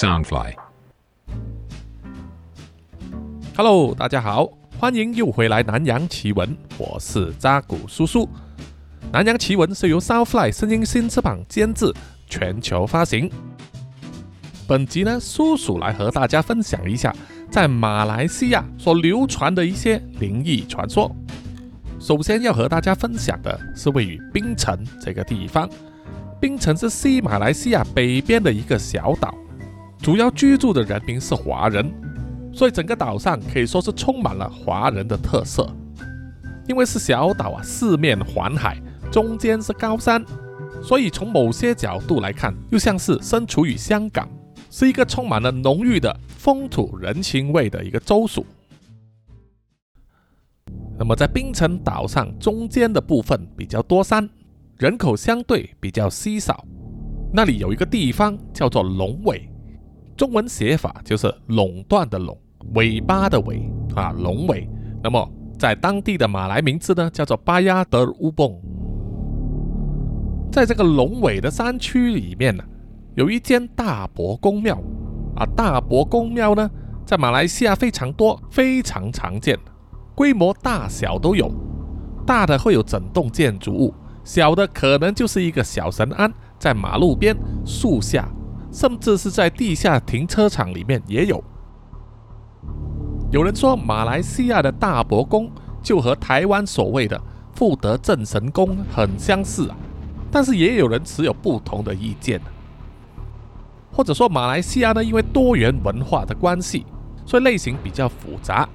Soundfly。Hello，大家好，欢迎又回来南洋奇闻，我是扎古叔叔。南洋奇闻是由 Soundfly 声音新翅膀监制，全球发行。本集呢，叔叔来和大家分享一下在马来西亚所流传的一些灵异传说。首先要和大家分享的是位于槟城这个地方。槟城是西马来西亚北边的一个小岛，主要居住的人民是华人。所以整个岛上可以说是充满了华人的特色。因为是小岛啊，四面环海，中间是高山，所以从某些角度来看，又像是身处于香港，是一个充满了浓郁的风土人情味的一个州属。那么在槟城岛上中间的部分比较多山，人口相对比较稀少，那里有一个地方叫做龙尾。中文写法就是垄断的垄，尾巴的尾啊，龙尾。那么在当地的马来名字呢，叫做巴亚德乌蹦。在这个龙尾的山区里面呢，有一间大伯公庙啊。大伯公庙呢，在马来西亚非常多，非常常见，规模大小都有。大的会有整栋建筑物，小的可能就是一个小神庵，在马路边、树下。甚至是在地下停车场里面也有。有人说，马来西亚的大伯公就和台湾所谓的富德正神宫很相似啊，但是也有人持有不同的意见。或者说，马来西亚呢，因为多元文化的关系，所以类型比较复杂。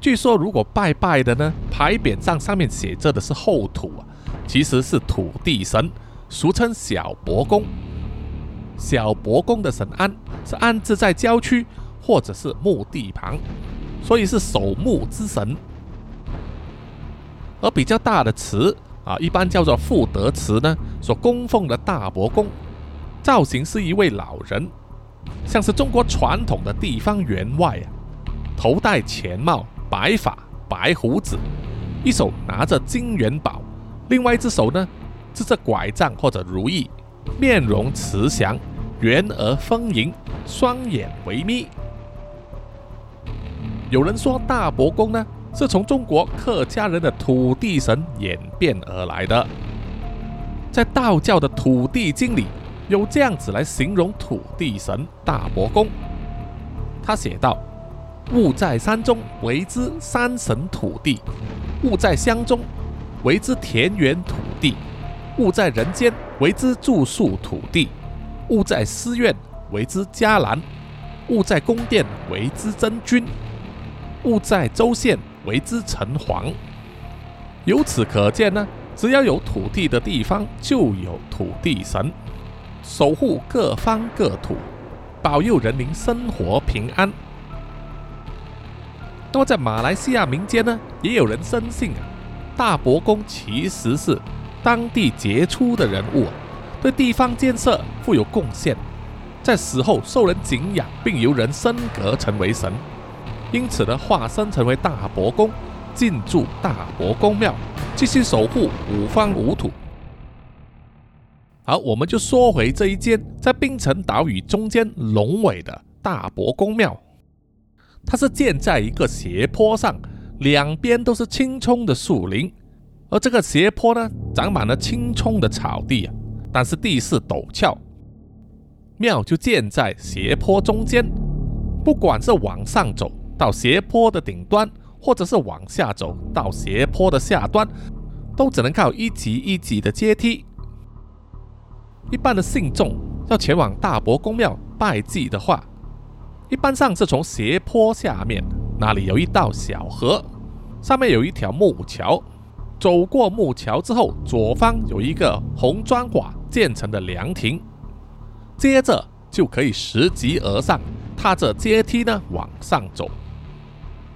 据说，如果拜拜的呢，牌匾上上面写着的是后土啊，其实是土地神，俗称小伯公。小伯公的神庵是安置在郊区或者是墓地旁，所以是守墓之神。而比较大的祠啊，一般叫做富德祠呢，所供奉的大伯公，造型是一位老人，像是中国传统的地方员外啊，头戴前帽，白发，白胡子，一手拿着金元宝，另外一只手呢支着拐杖或者如意。面容慈祥，圆而丰盈，双眼微眯。有人说大伯公呢是从中国客家人的土地神演变而来的。在道教的土地经里，有这样子来形容土地神大伯公。他写道：“物在山中，为之山神土地；物在乡中，为之田园土地。”物在人间，为之住宿土地；物在寺院，为之伽蓝；物在宫殿，为之真君；物在州县，为之城隍。由此可见呢，只要有土地的地方，就有土地神，守护各方各土，保佑人民生活平安。那么在马来西亚民间呢，也有人深信啊，大伯公其实是。当地杰出的人物，对地方建设富有贡献，在死后受人敬仰，并由人升格成为神，因此呢，化身成为大伯公，进驻大伯公庙，继续守护五方五土。好，我们就说回这一间在冰城岛屿中间龙尾的大伯公庙，它是建在一个斜坡上，两边都是青葱的树林。而这个斜坡呢，长满了青葱的草地啊，但是地势陡峭，庙就建在斜坡中间。不管是往上走到斜坡的顶端，或者是往下走到斜坡的下端，都只能靠一级一级的阶梯。一般的信众要前往大伯公庙拜祭的话，一般上是从斜坡下面那里有一道小河，上面有一条木桥。走过木桥之后，左方有一个红砖瓦建成的凉亭，接着就可以拾级而上，踏着阶梯呢往上走。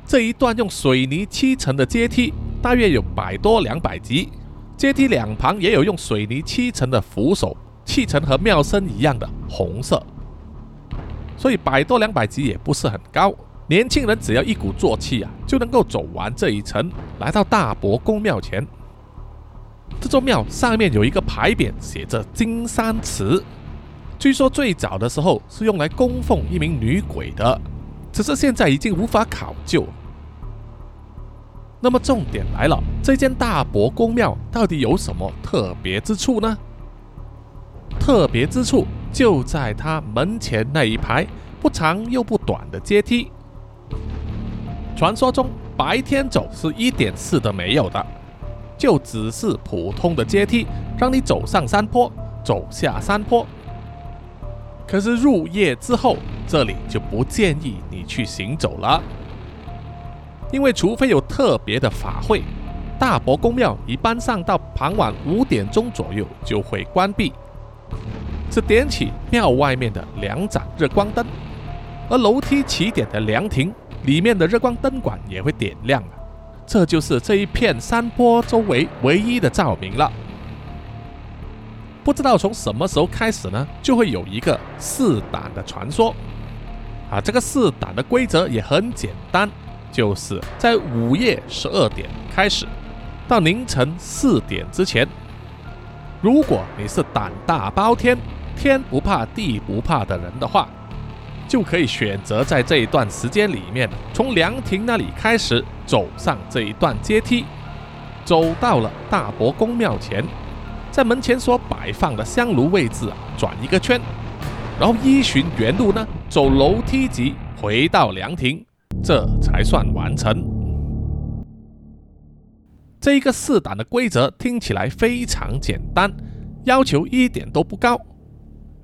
这一段用水泥砌成的阶梯，大约有百多两百级。阶梯两旁也有用水泥砌成的扶手，砌成和庙身一样的红色，所以百多两百级也不是很高。年轻人只要一鼓作气啊，就能够走完这一层，来到大伯公庙前。这座庙上面有一个牌匾，写着“金山祠”，据说最早的时候是用来供奉一名女鬼的，只是现在已经无法考究。那么重点来了，这间大伯公庙到底有什么特别之处呢？特别之处就在它门前那一排不长又不短的阶梯。传说中，白天走是一点事都没有的，就只是普通的阶梯，让你走上山坡，走下山坡。可是入夜之后，这里就不建议你去行走了，因为除非有特别的法会，大伯公庙一般上到傍晚五点钟左右就会关闭，只点起庙外面的两盏日光灯，而楼梯起点的凉亭里面的日光灯管也会点亮，这就是这一片山坡周围唯一的照明了。不知道从什么时候开始呢，就会有一个四胆的传说。啊，这个四胆的规则也很简单，就是在午夜十二点开始，到凌晨四点之前，如果你是胆大包天、天不怕地不怕的人的话，就可以选择在这一段时间里面，从凉亭那里开始走上这一段阶梯，走到了大伯公庙前。在门前所摆放的香炉位置啊，转一个圈，然后依循原路呢，走楼梯级回到凉亭，这才算完成。这一个试胆的规则听起来非常简单，要求一点都不高，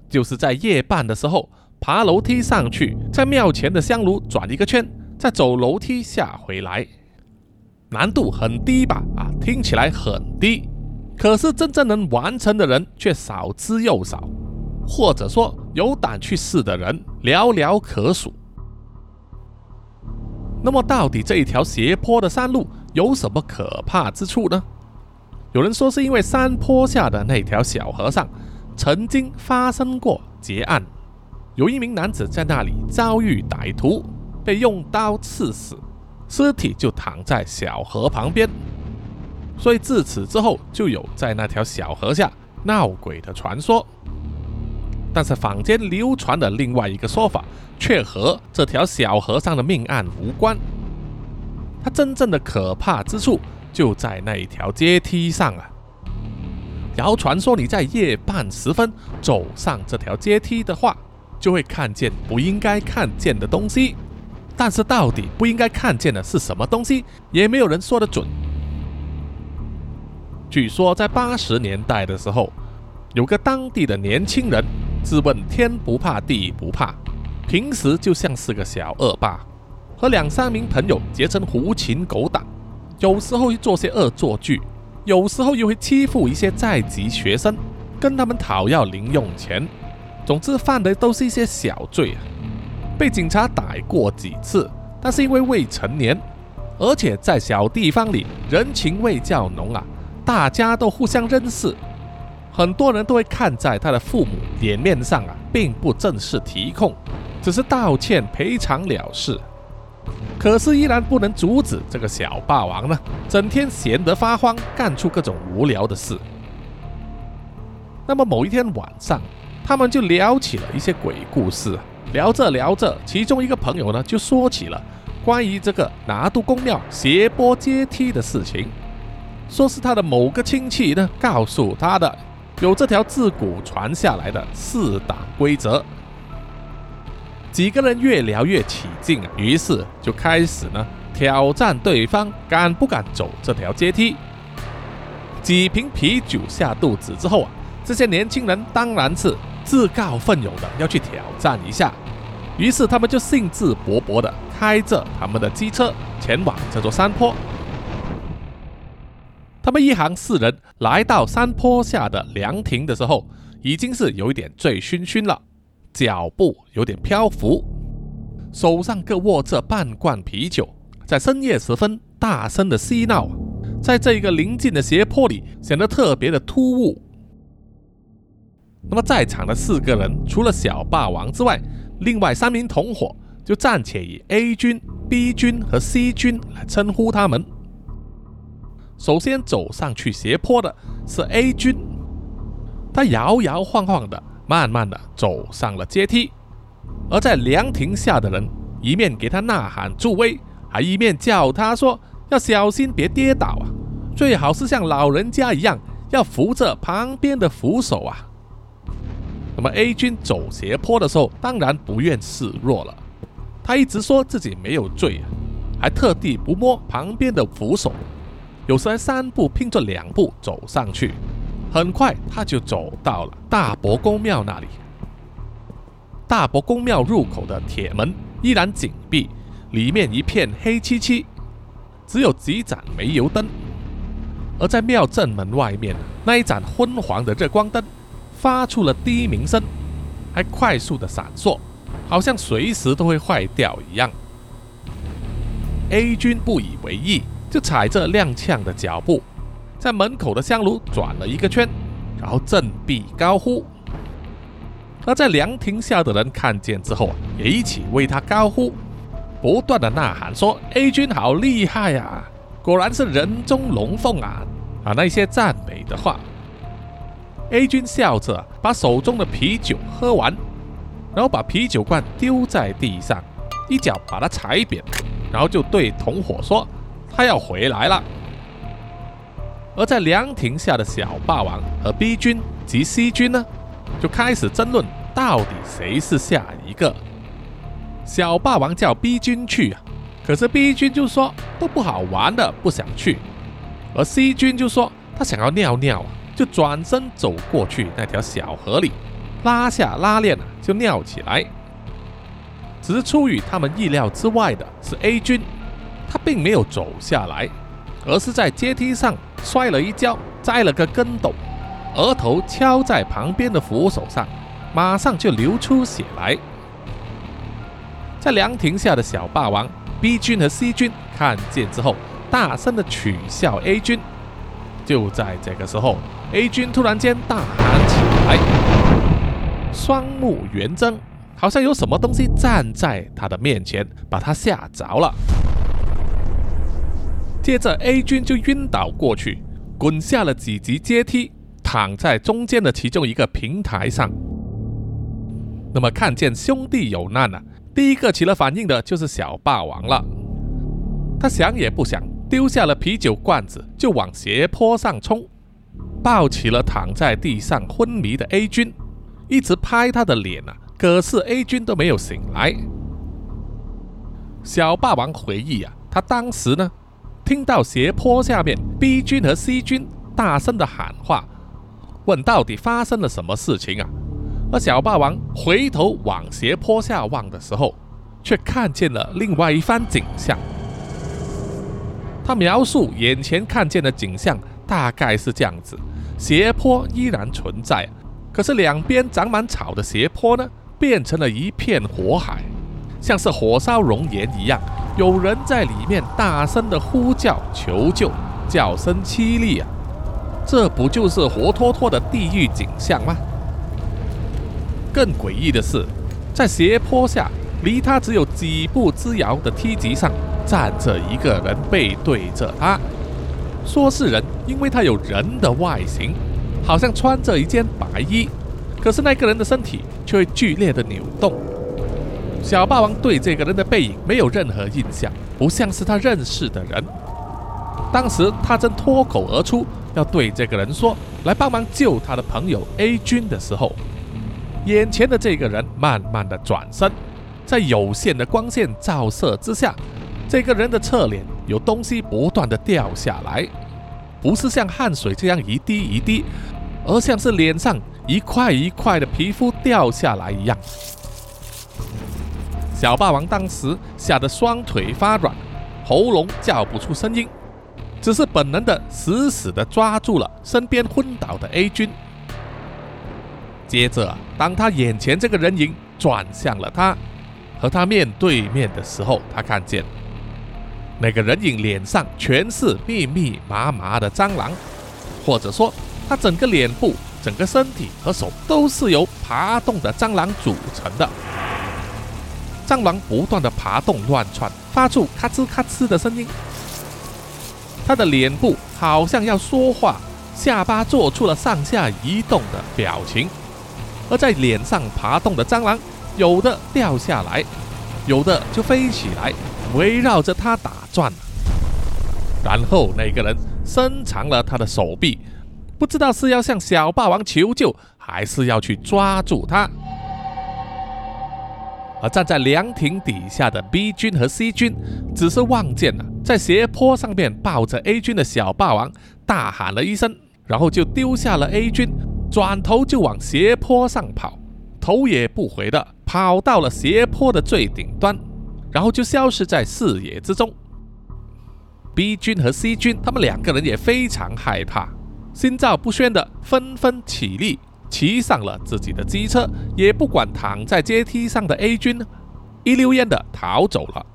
就是在夜半的时候爬楼梯上去，在庙前的香炉转一个圈，再走楼梯下回来，难度很低吧？啊，听起来很低。可是真正能完成的人却少之又少，或者说有胆去试的人寥寥可数。那么，到底这一条斜坡的山路有什么可怕之处呢？有人说是因为山坡下的那条小河上曾经发生过劫案，有一名男子在那里遭遇歹徒，被用刀刺死，尸体就躺在小河旁边。所以自此之后，就有在那条小河下闹鬼的传说。但是坊间流传的另外一个说法，却和这条小河上的命案无关。它真正的可怕之处，就在那一条阶梯上啊！谣传说你在夜半时分走上这条阶梯的话，就会看见不应该看见的东西。但是到底不应该看见的是什么东西，也没有人说得准。据说在八十年代的时候，有个当地的年轻人自问天不怕地不怕，平时就像是个小恶霸，和两三名朋友结成狐群狗党，有时候会做些恶作剧，有时候又会欺负一些在籍学生，跟他们讨要零用钱。总之犯的都是一些小罪啊，被警察逮过几次，但是因为未成年，而且在小地方里人情味较浓啊。大家都互相认识，很多人都会看在他的父母脸面上啊，并不正式提控，只是道歉赔偿了事。可是依然不能阻止这个小霸王呢，整天闲得发慌，干出各种无聊的事。那么某一天晚上，他们就聊起了一些鬼故事，聊着聊着，其中一个朋友呢就说起了关于这个拿督公庙斜坡阶梯的事情。说是他的某个亲戚呢告诉他的，有这条自古传下来的四档规则。几个人越聊越起劲啊，于是就开始呢挑战对方敢不敢走这条阶梯。几瓶啤酒下肚子之后啊，这些年轻人当然是自告奋勇的要去挑战一下。于是他们就兴致勃勃的开着他们的机车前往这座山坡。他们一行四人来到山坡下的凉亭的时候，已经是有一点醉醺醺了，脚步有点漂浮，手上各握着半罐啤酒，在深夜时分大声的嬉闹，在这一个临近的斜坡里显得特别的突兀。那么在场的四个人，除了小霸王之外，另外三名同伙就暂且以 A 军、B 军和 C 军来称呼他们。首先走上去斜坡的是 A 军，他摇摇晃晃的慢慢的走上了阶梯。而在凉亭下的人一面给他呐喊助威，还一面叫他说要小心别跌倒啊，最好是像老人家一样要扶着旁边的扶手啊。那么 A 君走斜坡的时候，当然不愿示弱了，他一直说自己没有醉，还特地不摸旁边的扶手。有时还三步拼着两步走上去，很快他就走到了大伯公庙那里。大伯公庙入口的铁门依然紧闭，里面一片黑漆漆，只有几盏煤油灯。而在庙正门外面，那一盏昏黄的日光灯发出了低鸣声，还快速的闪烁，好像随时都会坏掉一样。A 君不以为意。就踩着踉跄的脚步，在门口的香炉转了一个圈，然后振臂高呼。而在凉亭下的人看见之后啊，也一起为他高呼，不断的呐喊说：“A 君好厉害呀，果然是人中龙凤啊！”啊，那些赞美的话。A 君笑着把手中的啤酒喝完，然后把啤酒罐丢在地上，一脚把它踩扁，然后就对同伙说。他要回来了，而在凉亭下的小霸王和 B 君及 C 君呢，就开始争论到底谁是下一个。小霸王叫 B 君去啊，可是 B 君就说都不好玩的，不想去。而 C 君就说他想要尿尿啊，就转身走过去那条小河里，拉下拉链啊，就尿起来。只是出于他们意料之外的是 A 君。他并没有走下来，而是在阶梯上摔了一跤，栽了个跟斗，额头敲在旁边的扶手上，马上就流出血来。在凉亭下的小霸王 B 君和 C 君看见之后，大声的取笑 A 君。就在这个时候，A 君突然间大喊起来，双目圆睁，好像有什么东西站在他的面前，把他吓着了。接着，A 君就晕倒过去，滚下了几级阶梯，躺在中间的其中一个平台上。那么，看见兄弟有难了，第一个起了反应的就是小霸王了。他想也不想，丢下了啤酒罐子，就往斜坡上冲，抱起了躺在地上昏迷的 A 君，一直拍他的脸啊，可是 A 君都没有醒来。小霸王回忆啊，他当时呢。听到斜坡下面 B 君和 C 君大声的喊话，问到底发生了什么事情啊？而小霸王回头往斜坡下望的时候，却看见了另外一番景象。他描述眼前看见的景象大概是这样子：斜坡依然存在，可是两边长满草的斜坡呢，变成了一片火海，像是火烧熔岩一样。有人在里面大声的呼叫求救，叫声凄厉啊！这不就是活脱脱的地狱景象吗？更诡异的是，在斜坡下，离他只有几步之遥的梯级上，站着一个人，背对着他。说是人，因为他有人的外形，好像穿着一件白衣，可是那个人的身体却会剧烈的扭动。小霸王对这个人的背影没有任何印象，不像是他认识的人。当时他正脱口而出要对这个人说来帮忙救他的朋友 A 君的时候，眼前的这个人慢慢的转身，在有限的光线照射之下，这个人的侧脸有东西不断的掉下来，不是像汗水这样一滴一滴，而像是脸上一块一块的皮肤掉下来一样。小霸王当时吓得双腿发软，喉咙叫不出声音，只是本能的死死的抓住了身边昏倒的 A 君。接着，当他眼前这个人影转向了他，和他面对面的时候，他看见那个人影脸上全是密密麻麻的蟑螂，或者说，他整个脸部、整个身体和手都是由爬动的蟑螂组成的。蟑螂不断的爬动乱窜，发出咔吱咔吱的声音。他的脸部好像要说话，下巴做出了上下移动的表情。而在脸上爬动的蟑螂，有的掉下来，有的就飞起来，围绕着他打转。然后那个人伸长了他的手臂，不知道是要向小霸王求救，还是要去抓住他。而站在凉亭底下的 B 君和 C 君，只是望见了在斜坡上面抱着 A 君的小霸王，大喊了一声，然后就丢下了 A 君，转头就往斜坡上跑，头也不回的跑到了斜坡的最顶端，然后就消失在视野之中。B 君和 C 君他们两个人也非常害怕，心照不宣的纷纷起立。骑上了自己的机车，也不管躺在阶梯上的 A 君，一溜烟的逃走了。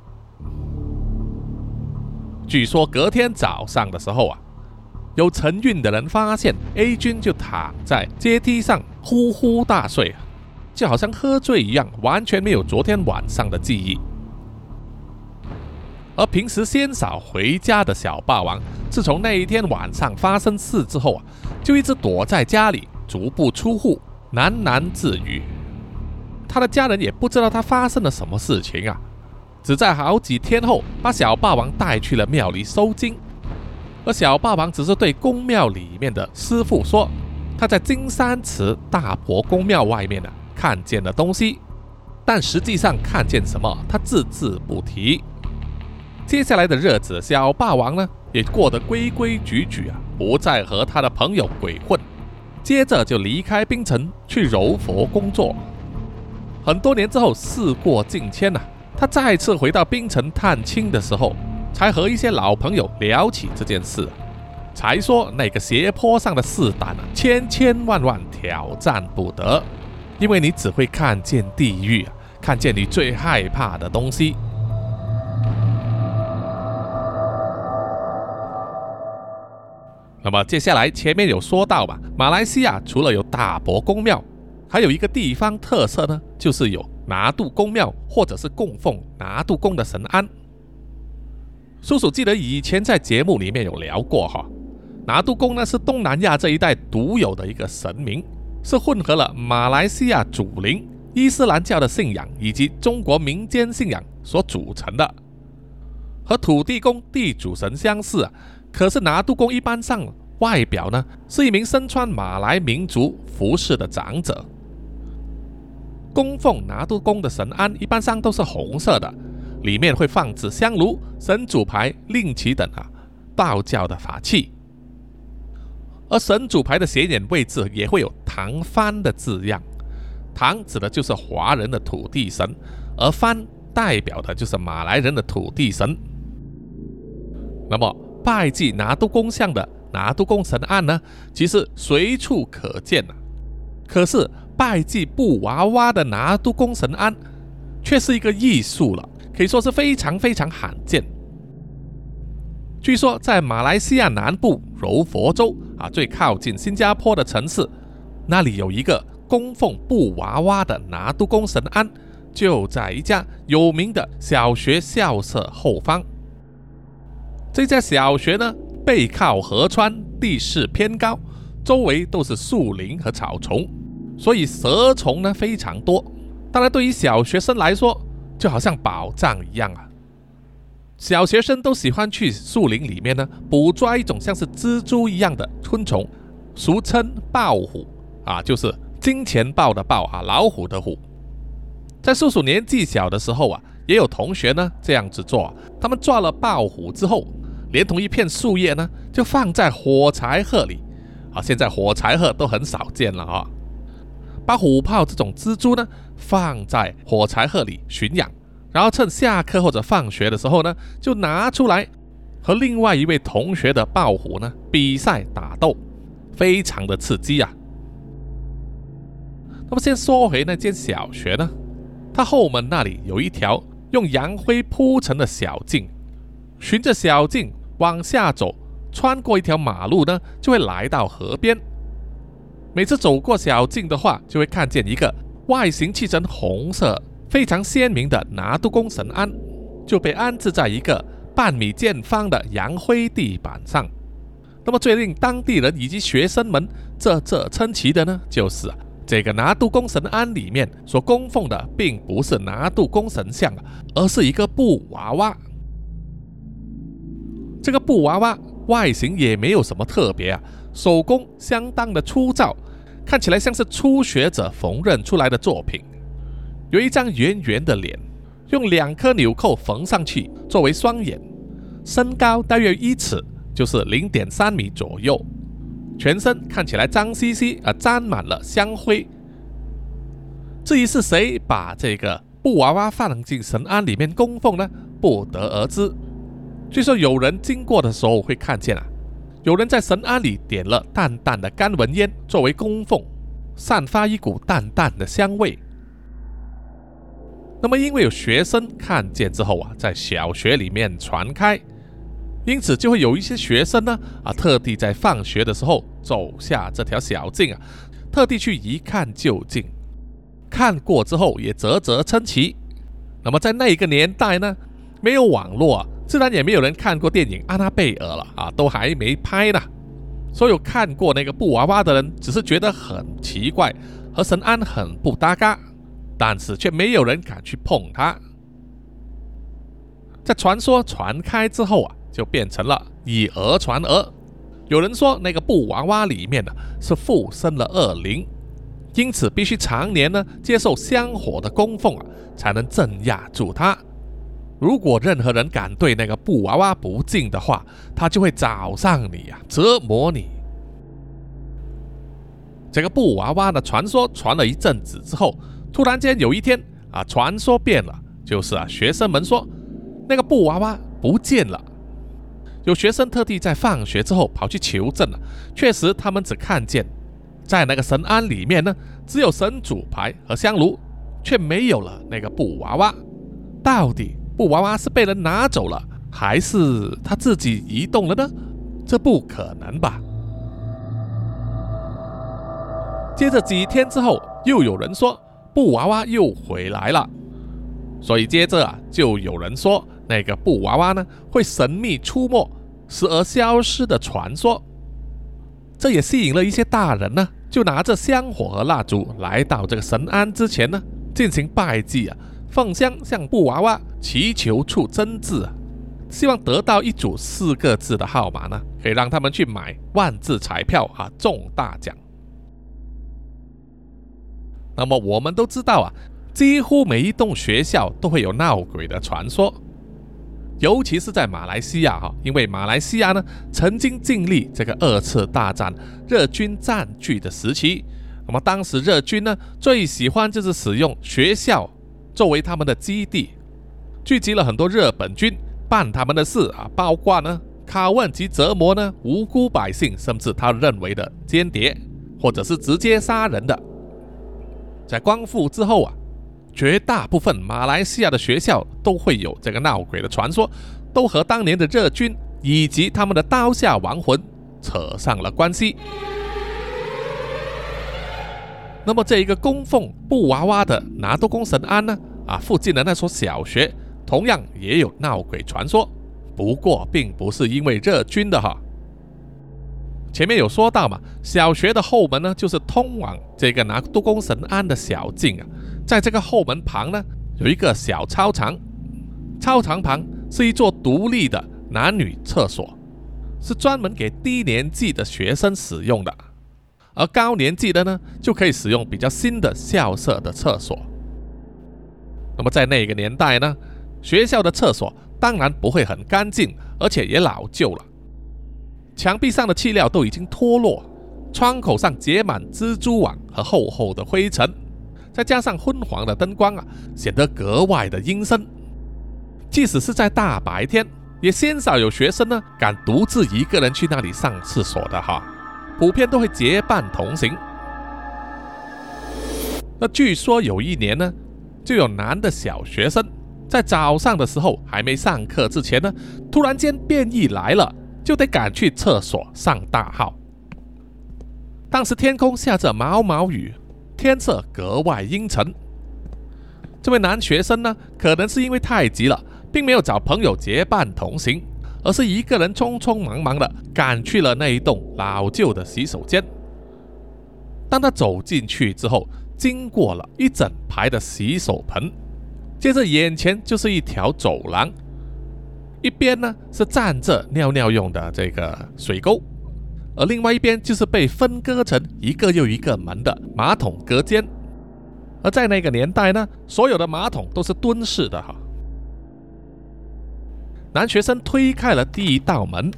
据说隔天早上的时候啊，有晨运的人发现 A 君就躺在阶梯上呼呼大睡，就好像喝醉一样，完全没有昨天晚上的记忆。而平时鲜少回家的小霸王，自从那一天晚上发生事之后啊，就一直躲在家里。足不出户，喃喃自语。他的家人也不知道他发生了什么事情啊，只在好几天后把小霸王带去了庙里收金。而小霸王只是对宫庙里面的师傅说，他在金山祠大伯公庙外面呢看见了东西，但实际上看见什么他字字不提。接下来的日子，小霸王呢也过得规规矩矩啊，不再和他的朋友鬼混。接着就离开冰城去柔佛工作。很多年之后，事过境迁呐，他再次回到冰城探亲的时候，才和一些老朋友聊起这件事，才说那个斜坡上的四胆啊，千千万万挑战不得，因为你只会看见地狱，看见你最害怕的东西。那么接下来前面有说到吧，马来西亚除了有大伯公庙，还有一个地方特色呢，就是有拿督公庙，或者是供奉拿督公的神庵。叔叔记得以前在节目里面有聊过哈，拿督公呢是东南亚这一带独有的一个神明，是混合了马来西亚祖灵、伊斯兰教的信仰以及中国民间信仰所组成的，和土地公、地主神相似啊。可是拿督公一般上外表呢，是一名身穿马来民族服饰的长者。供奉拿督公的神庵一般上都是红色的，里面会放置香炉、神主牌、令旗等啊道教的法器。而神主牌的显眼位置也会有唐番的字样，唐指的就是华人的土地神，而番代表的就是马来人的土地神。那么。拜祭拿督公像的拿督公神案呢，其实随处可见呐。可是拜祭布娃娃的拿督公神案，却是一个艺术了，可以说是非常非常罕见。据说在马来西亚南部柔佛州啊，最靠近新加坡的城市，那里有一个供奉布娃娃的拿督公神庵，就在一家有名的小学校舍后方。这家小学呢，背靠河川，地势偏高，周围都是树林和草丛，所以蛇虫呢非常多。当然，对于小学生来说，就好像宝藏一样啊。小学生都喜欢去树林里面呢，捕捉一种像是蜘蛛一样的昆虫，俗称豹虎啊，就是金钱豹的豹啊，老虎的虎。在叔叔年纪小的时候啊，也有同学呢这样子做，他们抓了豹虎之后。连同一片树叶呢，就放在火柴盒里。啊，现在火柴盒都很少见了啊。把虎豹这种蜘蛛呢，放在火柴盒里驯养，然后趁下课或者放学的时候呢，就拿出来和另外一位同学的豹虎呢比赛打斗，非常的刺激啊。那么先说回那间小学呢，它后门那里有一条用洋灰铺成的小径，循着小径。往下走，穿过一条马路呢，就会来到河边。每次走过小径的话，就会看见一个外形漆成红色、非常鲜明的拿督公神庵，就被安置在一个半米见方的洋灰地板上。那么最令当地人以及学生们啧啧称奇的呢，就是这个拿督公神庵里面所供奉的，并不是拿督公神像，而是一个布娃娃。这个布娃娃外形也没有什么特别啊，手工相当的粗糙，看起来像是初学者缝纫出来的作品。有一张圆圆的脸，用两颗纽扣缝上去作为双眼，身高大约一尺，就是零点三米左右。全身看起来脏兮兮啊，沾满了香灰。至于是谁把这个布娃娃放进神庵里面供奉呢？不得而知。据说有人经过的时候会看见啊，有人在神庵里点了淡淡的干纹烟作为供奉，散发一股淡淡的香味。那么因为有学生看见之后啊，在小学里面传开，因此就会有一些学生呢啊，特地在放学的时候走下这条小径啊，特地去一看究竟。看过之后也啧啧称奇。那么在那一个年代呢，没有网络啊。自然也没有人看过电影《安娜贝尔》了啊，都还没拍呢。所有看过那个布娃娃的人，只是觉得很奇怪，和神安很不搭嘎，但是却没有人敢去碰它。在传说传开之后啊，就变成了以讹传讹。有人说那个布娃娃里面呢是附身了恶灵，因此必须常年呢接受香火的供奉啊，才能镇压住它。如果任何人敢对那个布娃娃不敬的话，他就会找上你呀，折磨你。这个布娃娃的传说传了一阵子之后，突然间有一天啊，传说变了，就是啊，学生们说那个布娃娃不见了。有学生特地在放学之后跑去求证了，确实他们只看见在那个神庵里面呢，只有神主牌和香炉，却没有了那个布娃娃。到底？布娃娃是被人拿走了，还是他自己移动了呢？这不可能吧。接着几天之后，又有人说布娃娃又回来了，所以接着啊，就有人说那个布娃娃呢会神秘出没、时而消失的传说。这也吸引了一些大人呢，就拿着香火和蜡烛来到这个神庵之前呢，进行拜祭啊。奉香向布娃娃祈求出真字，希望得到一组四个字的号码呢，可以让他们去买万字彩票啊，中大奖。那么我们都知道啊，几乎每一栋学校都会有闹鬼的传说，尤其是在马来西亚哈，因为马来西亚呢曾经经历这个二次大战日军占据的时期，那么当时日军呢最喜欢就是使用学校。作为他们的基地，聚集了很多日本军办他们的事啊，包括呢拷问及折磨呢无辜百姓，甚至他认为的间谍，或者是直接杀人的。在光复之后啊，绝大部分马来西亚的学校都会有这个闹鬼的传说，都和当年的日军以及他们的刀下亡魂扯上了关系。那么这一个供奉布娃娃的拿督公神庵呢？啊，附近的那所小学同样也有闹鬼传说，不过并不是因为日军的哈。前面有说到嘛，小学的后门呢，就是通往这个拿督公神庵的小径啊。在这个后门旁呢，有一个小操场，操场旁是一座独立的男女厕所，是专门给低年级的学生使用的。而高年级的呢，就可以使用比较新的校舍的厕所。那么在那个年代呢，学校的厕所当然不会很干净，而且也老旧了，墙壁上的漆料都已经脱落，窗口上结满蜘蛛网和厚厚的灰尘，再加上昏黄的灯光啊，显得格外的阴森。即使是在大白天，也鲜少有学生呢敢独自一个人去那里上厕所的哈。普遍都会结伴同行。那据说有一年呢，就有男的小学生在早上的时候还没上课之前呢，突然间变异来了，就得赶去厕所上大号。当时天空下着毛毛雨，天色格外阴沉。这位男学生呢，可能是因为太急了，并没有找朋友结伴同行。而是一个人匆匆忙忙的赶去了那一栋老旧的洗手间。当他走进去之后，经过了一整排的洗手盆，接着眼前就是一条走廊，一边呢是站着尿尿用的这个水沟，而另外一边就是被分割成一个又一个门的马桶隔间。而在那个年代呢，所有的马桶都是蹲式的哈。男学生推开了第一道门，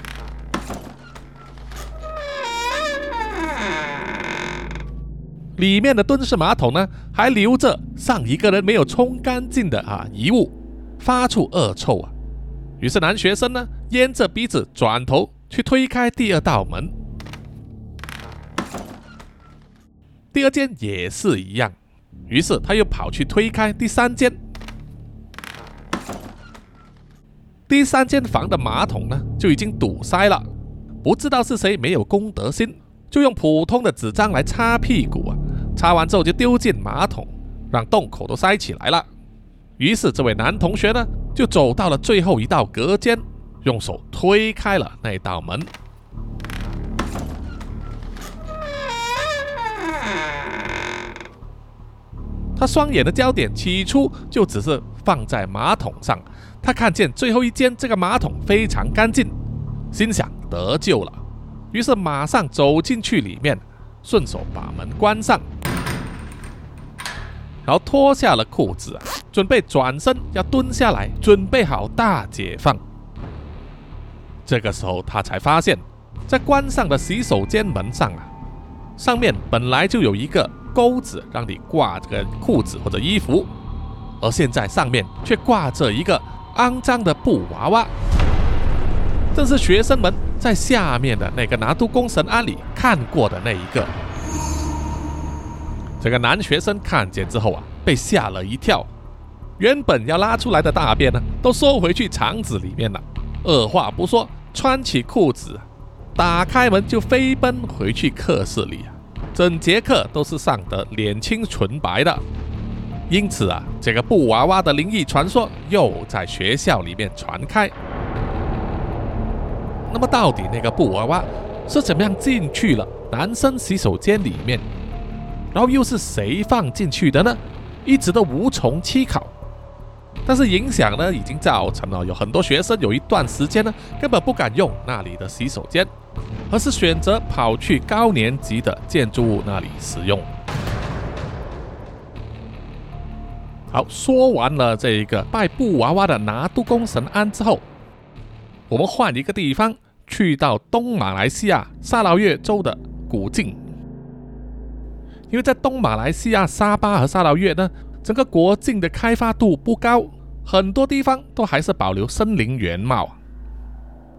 里面的蹲式马桶呢，还留着上一个人没有冲干净的啊遗物，发出恶臭啊。于是男学生呢，咽着鼻子转头去推开第二道门，第二间也是一样。于是他又跑去推开第三间，第三间房的马桶呢就已经堵塞了，不知道是谁没有公德心，就用普通的纸张来擦屁股啊，擦完之后就丢进马桶，让洞口都塞起来了。于是这位男同学呢就走到了最后一道隔间，用手推开了那道门。他双眼的焦点起初就只是放在马桶上，他看见最后一间这个马桶非常干净，心想得救了，于是马上走进去里面，顺手把门关上，然后脱下了裤子，准备转身要蹲下来，准备好大解放。这个时候他才发现，在关上的洗手间门上啊，上面本来就有一个。钩子让你挂这个裤子或者衣服，而现在上面却挂着一个肮脏的布娃娃，正是学生们在下面的那个拿督公神庵里看过的那一个。这个男学生看见之后啊，被吓了一跳，原本要拉出来的大便呢，都收回去肠子里面了，二话不说，穿起裤子，打开门就飞奔回去课室里啊。整节课都是上得脸青唇白的，因此啊，这个布娃娃的灵异传说又在学校里面传开。那么，到底那个布娃娃是怎么样进去了男生洗手间里面？然后又是谁放进去的呢？一直都无从稽考。但是影响呢，已经造成了有很多学生有一段时间呢，根本不敢用那里的洗手间。而是选择跑去高年级的建筑物那里使用。好，说完了这一个拜布娃娃的拿督公神庵之后，我们换一个地方，去到东马来西亚沙劳越州的古晋。因为在东马来西亚沙巴和沙劳越呢，整个国境的开发度不高，很多地方都还是保留森林原貌。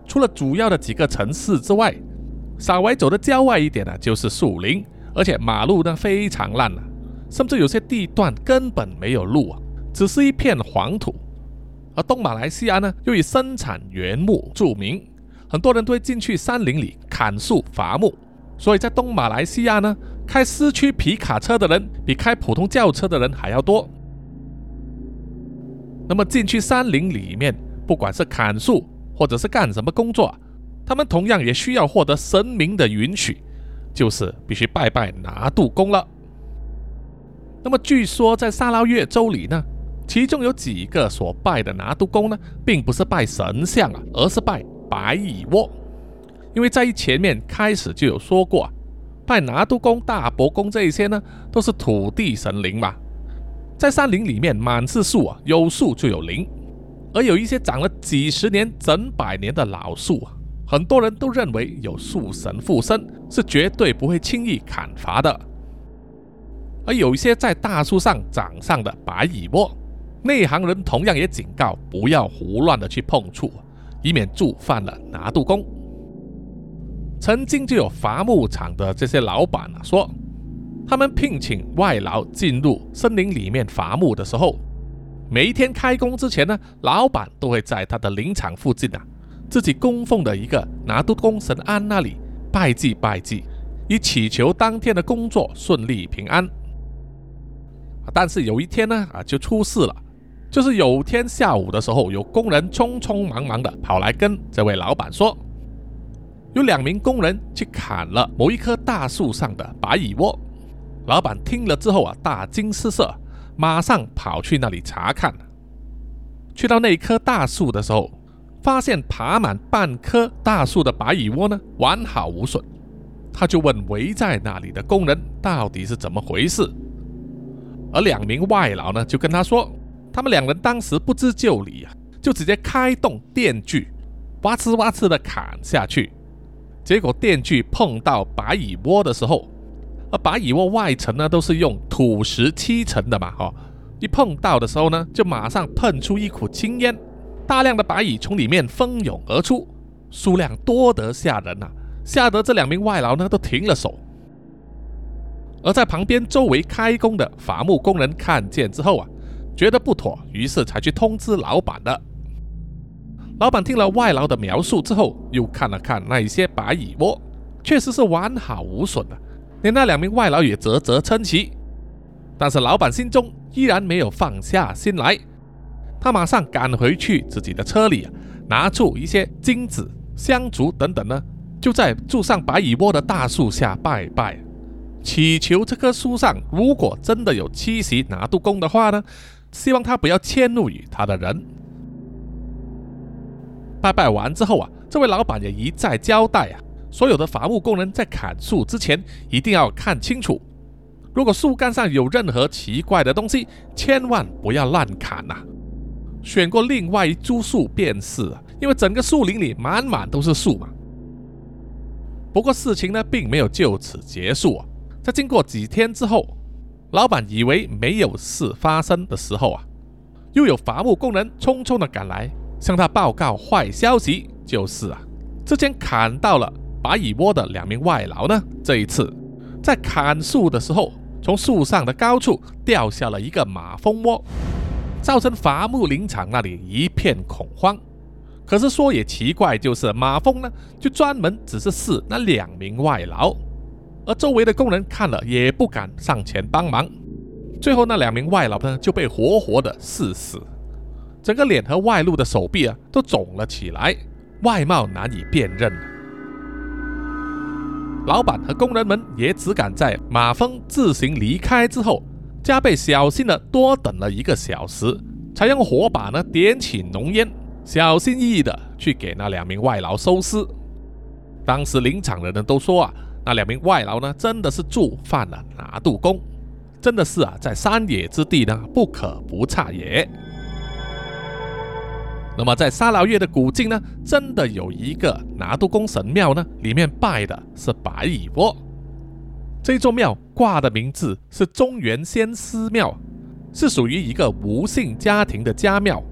除了主要的几个城市之外，稍微走的郊外一点呢，就是树林，而且马路呢非常烂啊，甚至有些地段根本没有路啊，只是一片黄土。而东马来西亚呢，又以生产原木著名，很多人都会进去山林里砍树伐木，所以在东马来西亚呢，开市区皮卡车的人比开普通轿车的人还要多。那么进去山林里面，不管是砍树，或者是干什么工作，他们同样也需要获得神明的允许，就是必须拜拜拿度公了。那么据说在沙捞越州里呢，其中有几个所拜的拿督公呢，并不是拜神像啊，而是拜白蚁窝。因为在前面开始就有说过，啊拜拿督公、大伯公这一些呢，都是土地神灵嘛，在山林里面满是树啊，有树就有灵。而有一些长了几十年、整百年的老树啊，很多人都认为有树神附身，是绝对不会轻易砍伐的。而有一些在大树上长上的白蚁窝，内行人同样也警告不要胡乱的去碰触，以免触犯了拿度公。曾经就有伐木场的这些老板啊说，他们聘请外劳进入森林里面伐木的时候。每一天开工之前呢，老板都会在他的林场附近啊，自己供奉的一个拿督公神庵那里拜祭拜祭，以祈求当天的工作顺利平安。但是有一天呢，啊，就出事了，就是有天下午的时候，有工人匆匆忙忙的跑来跟这位老板说，有两名工人去砍了某一棵大树上的白蚁窝，老板听了之后啊，大惊失色，马上跑去那里查看。去到那棵大树的时候，发现爬满半棵大树的白蚁窝呢，完好无损。他就问围在那里的工人到底是怎么回事，而两名外劳呢，就跟他说，他们两人当时不知就里啊，就直接开动电锯，哇呲哇呲的砍下去，结果电锯碰到白蚁窝的时候，而白蚁窝外层呢都是用土石砌成的嘛，哈。一碰到的时候呢，就马上喷出一股青烟，大量的白蚁从里面蜂涌而出，数量多得吓人呐，吓得这两名外劳呢都停了手。而在旁边周围开工的伐木工人看见之后啊，觉得不妥，于是才去通知老板的。老板听了外劳的描述之后，又看了看那一些白蚁窝，确实是完好无损的，连那两名外劳也啧啧称奇。但是老板心中依然没有放下心来，他马上赶回去自己的车里，拿出一些金子、香烛等等呢，就在住上白蚁窝的大树下拜拜，祈求这棵树上如果真的有栖息拿督公的话呢，希望他不要迁怒于他的人。拜拜完之后啊，这位老板也一再交代啊，所有的伐木工人在砍树之前一定要看清楚。如果树干上有任何奇怪的东西，千万不要乱砍呐！选过另外一株树便是，因为整个树林里满满都是树嘛。不过事情呢，并没有就此结束啊。在经过几天之后，老板以为没有事发生的时候啊，又有伐木工人匆匆的赶来，向他报告坏消息，就是啊，之前砍到了白蚁窝的两名外劳呢，这一次在砍树的时候。从树上的高处掉下了一个马蜂窝，造成伐木林场那里一片恐慌。可是说也奇怪，就是马蜂呢，就专门只是试那两名外劳，而周围的工人看了也不敢上前帮忙。最后那两名外劳呢就被活活的刺死，整个脸和外露的手臂啊都肿了起来，外貌难以辨认。老板和工人们也只敢在马蜂自行离开之后，加倍小心的多等了一个小时，才用火把呢点起浓烟，小心翼翼的去给那两名外劳收尸。当时林场的人都说啊，那两名外劳呢真的是触犯了拿督公，真的是啊在山野之地呢不可不差也。那么，在沙劳越的古境呢，真的有一个拿督公神庙呢，里面拜的是白蚁窝。这座庙挂的名字是中原仙师庙，是属于一个吴姓家庭的家庙。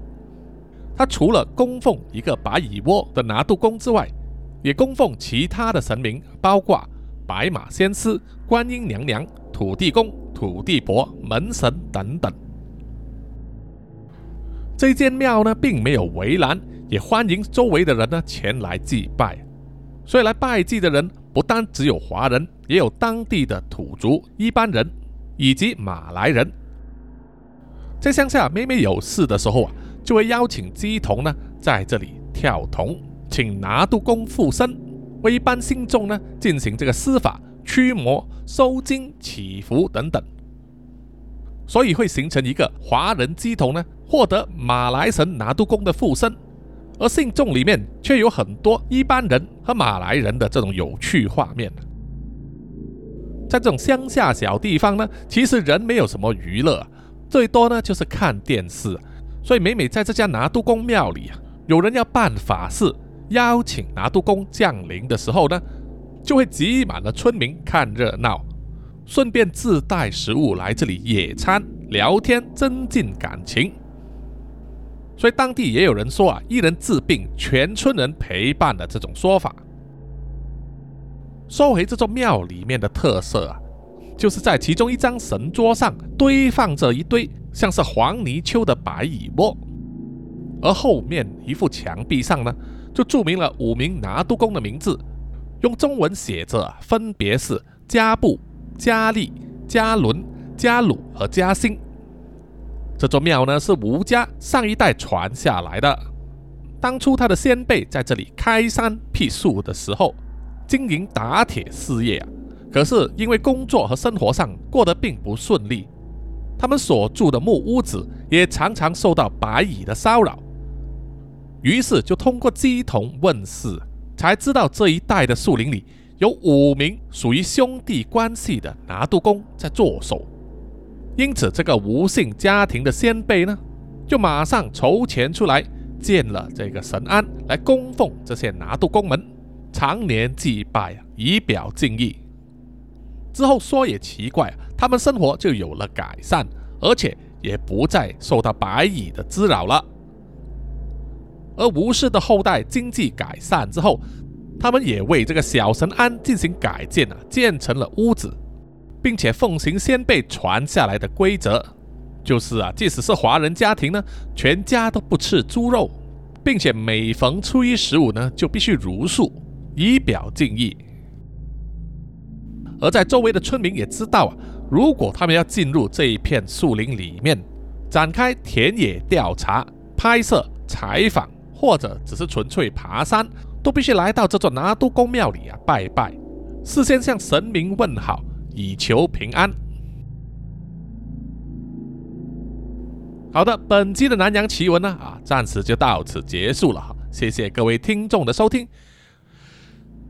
它除了供奉一个白蚁窝的拿督公之外，也供奉其他的神明，包括白马仙师、观音娘娘、土地公、土地婆、门神等等。这间庙呢，并没有围栏，也欢迎周围的人呢前来祭拜。所以来拜祭的人不单只有华人，也有当地的土族、一般人以及马来人。在乡下每每有事的时候啊，就会邀请鸡童呢在这里跳童，请拿督公附身，为一般信众呢进行这个施法、驱魔、收金、祈福等等。所以会形成一个华人鸡童呢。获得马来神拿督公的附身，而信众里面却有很多一般人和马来人的这种有趣画面。在这种乡下小地方呢，其实人没有什么娱乐，最多呢就是看电视。所以每每在这家拿督公庙里啊，有人要办法事，邀请拿督公降临的时候呢，就会挤满了村民看热闹，顺便自带食物来这里野餐、聊天，增进感情。所以当地也有人说啊，一人治病，全村人陪伴的这种说法。说回这座庙里面的特色啊，就是在其中一张神桌上堆放着一堆像是黄泥鳅的白蚁窝，而后面一副墙壁上呢，就注明了五名拿督公的名字，用中文写着，分别是加布、加利、加伦、加鲁和加兴。这座庙呢是吴家上一代传下来的。当初他的先辈在这里开山辟树的时候，经营打铁事业啊，可是因为工作和生活上过得并不顺利，他们所住的木屋子也常常受到白蚁的骚扰。于是就通过鸡同问世，才知道这一带的树林里有五名属于兄弟关系的拿督公在坐守。因此，这个吴姓家庭的先辈呢，就马上筹钱出来建了这个神庵，来供奉这些拿督公们，常年祭拜啊，以表敬意。之后说也奇怪，他们生活就有了改善，而且也不再受到白蚁的滋扰了。而吴氏的后代经济改善之后，他们也为这个小神庵进行改建啊，建成了屋子。并且奉行先辈传下来的规则，就是啊，即使是华人家庭呢，全家都不吃猪肉，并且每逢初一十五呢，就必须茹素，以表敬意。而在周围的村民也知道啊，如果他们要进入这一片树林里面，展开田野调查、拍摄、采访，或者只是纯粹爬山，都必须来到这座拿督公庙里啊拜拜，事先向神明问好。以求平安。好的，本期的南洋奇闻呢，啊，暂时就到此结束了哈。谢谢各位听众的收听。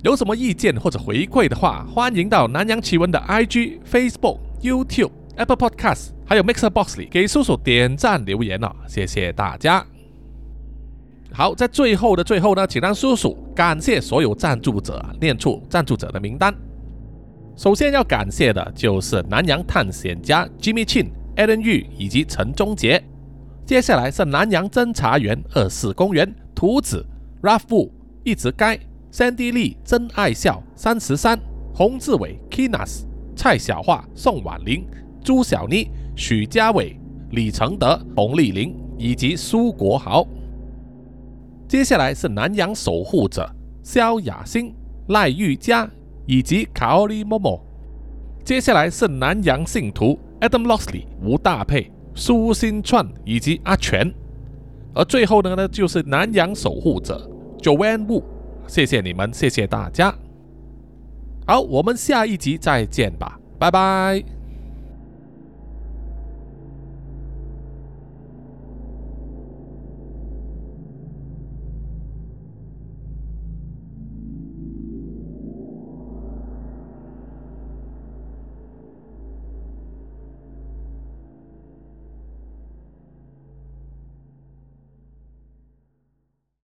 有什么意见或者回馈的话，欢迎到南洋奇闻的 IG、Facebook、YouTube、Apple Podcast，还有 Mixer Box 里给叔叔点赞留言哦。谢谢大家。好，在最后的最后呢，请让叔叔感谢所有赞助者，念出赞助者的名单。首先要感谢的就是南洋探险家 Jimmy Chin、Alan Yu 以及陈忠杰。接下来是南洋侦查员二四公园图子 Ralph Wu、一直该 Sandy Lee、真爱笑三十三、洪志伟 Kinas、蔡小桦、宋婉玲、朱小妮、许家伟、李承德、洪丽玲以及苏国豪。接下来是南洋守护者萧雅欣、赖玉佳。以及卡奥利莫莫，接下来是南洋信徒 Adam Lossley、吴大佩、苏新串以及阿全，而最后的呢就是南洋守护者 Joanne Wu，谢谢你们，谢谢大家。好，我们下一集再见吧，拜拜。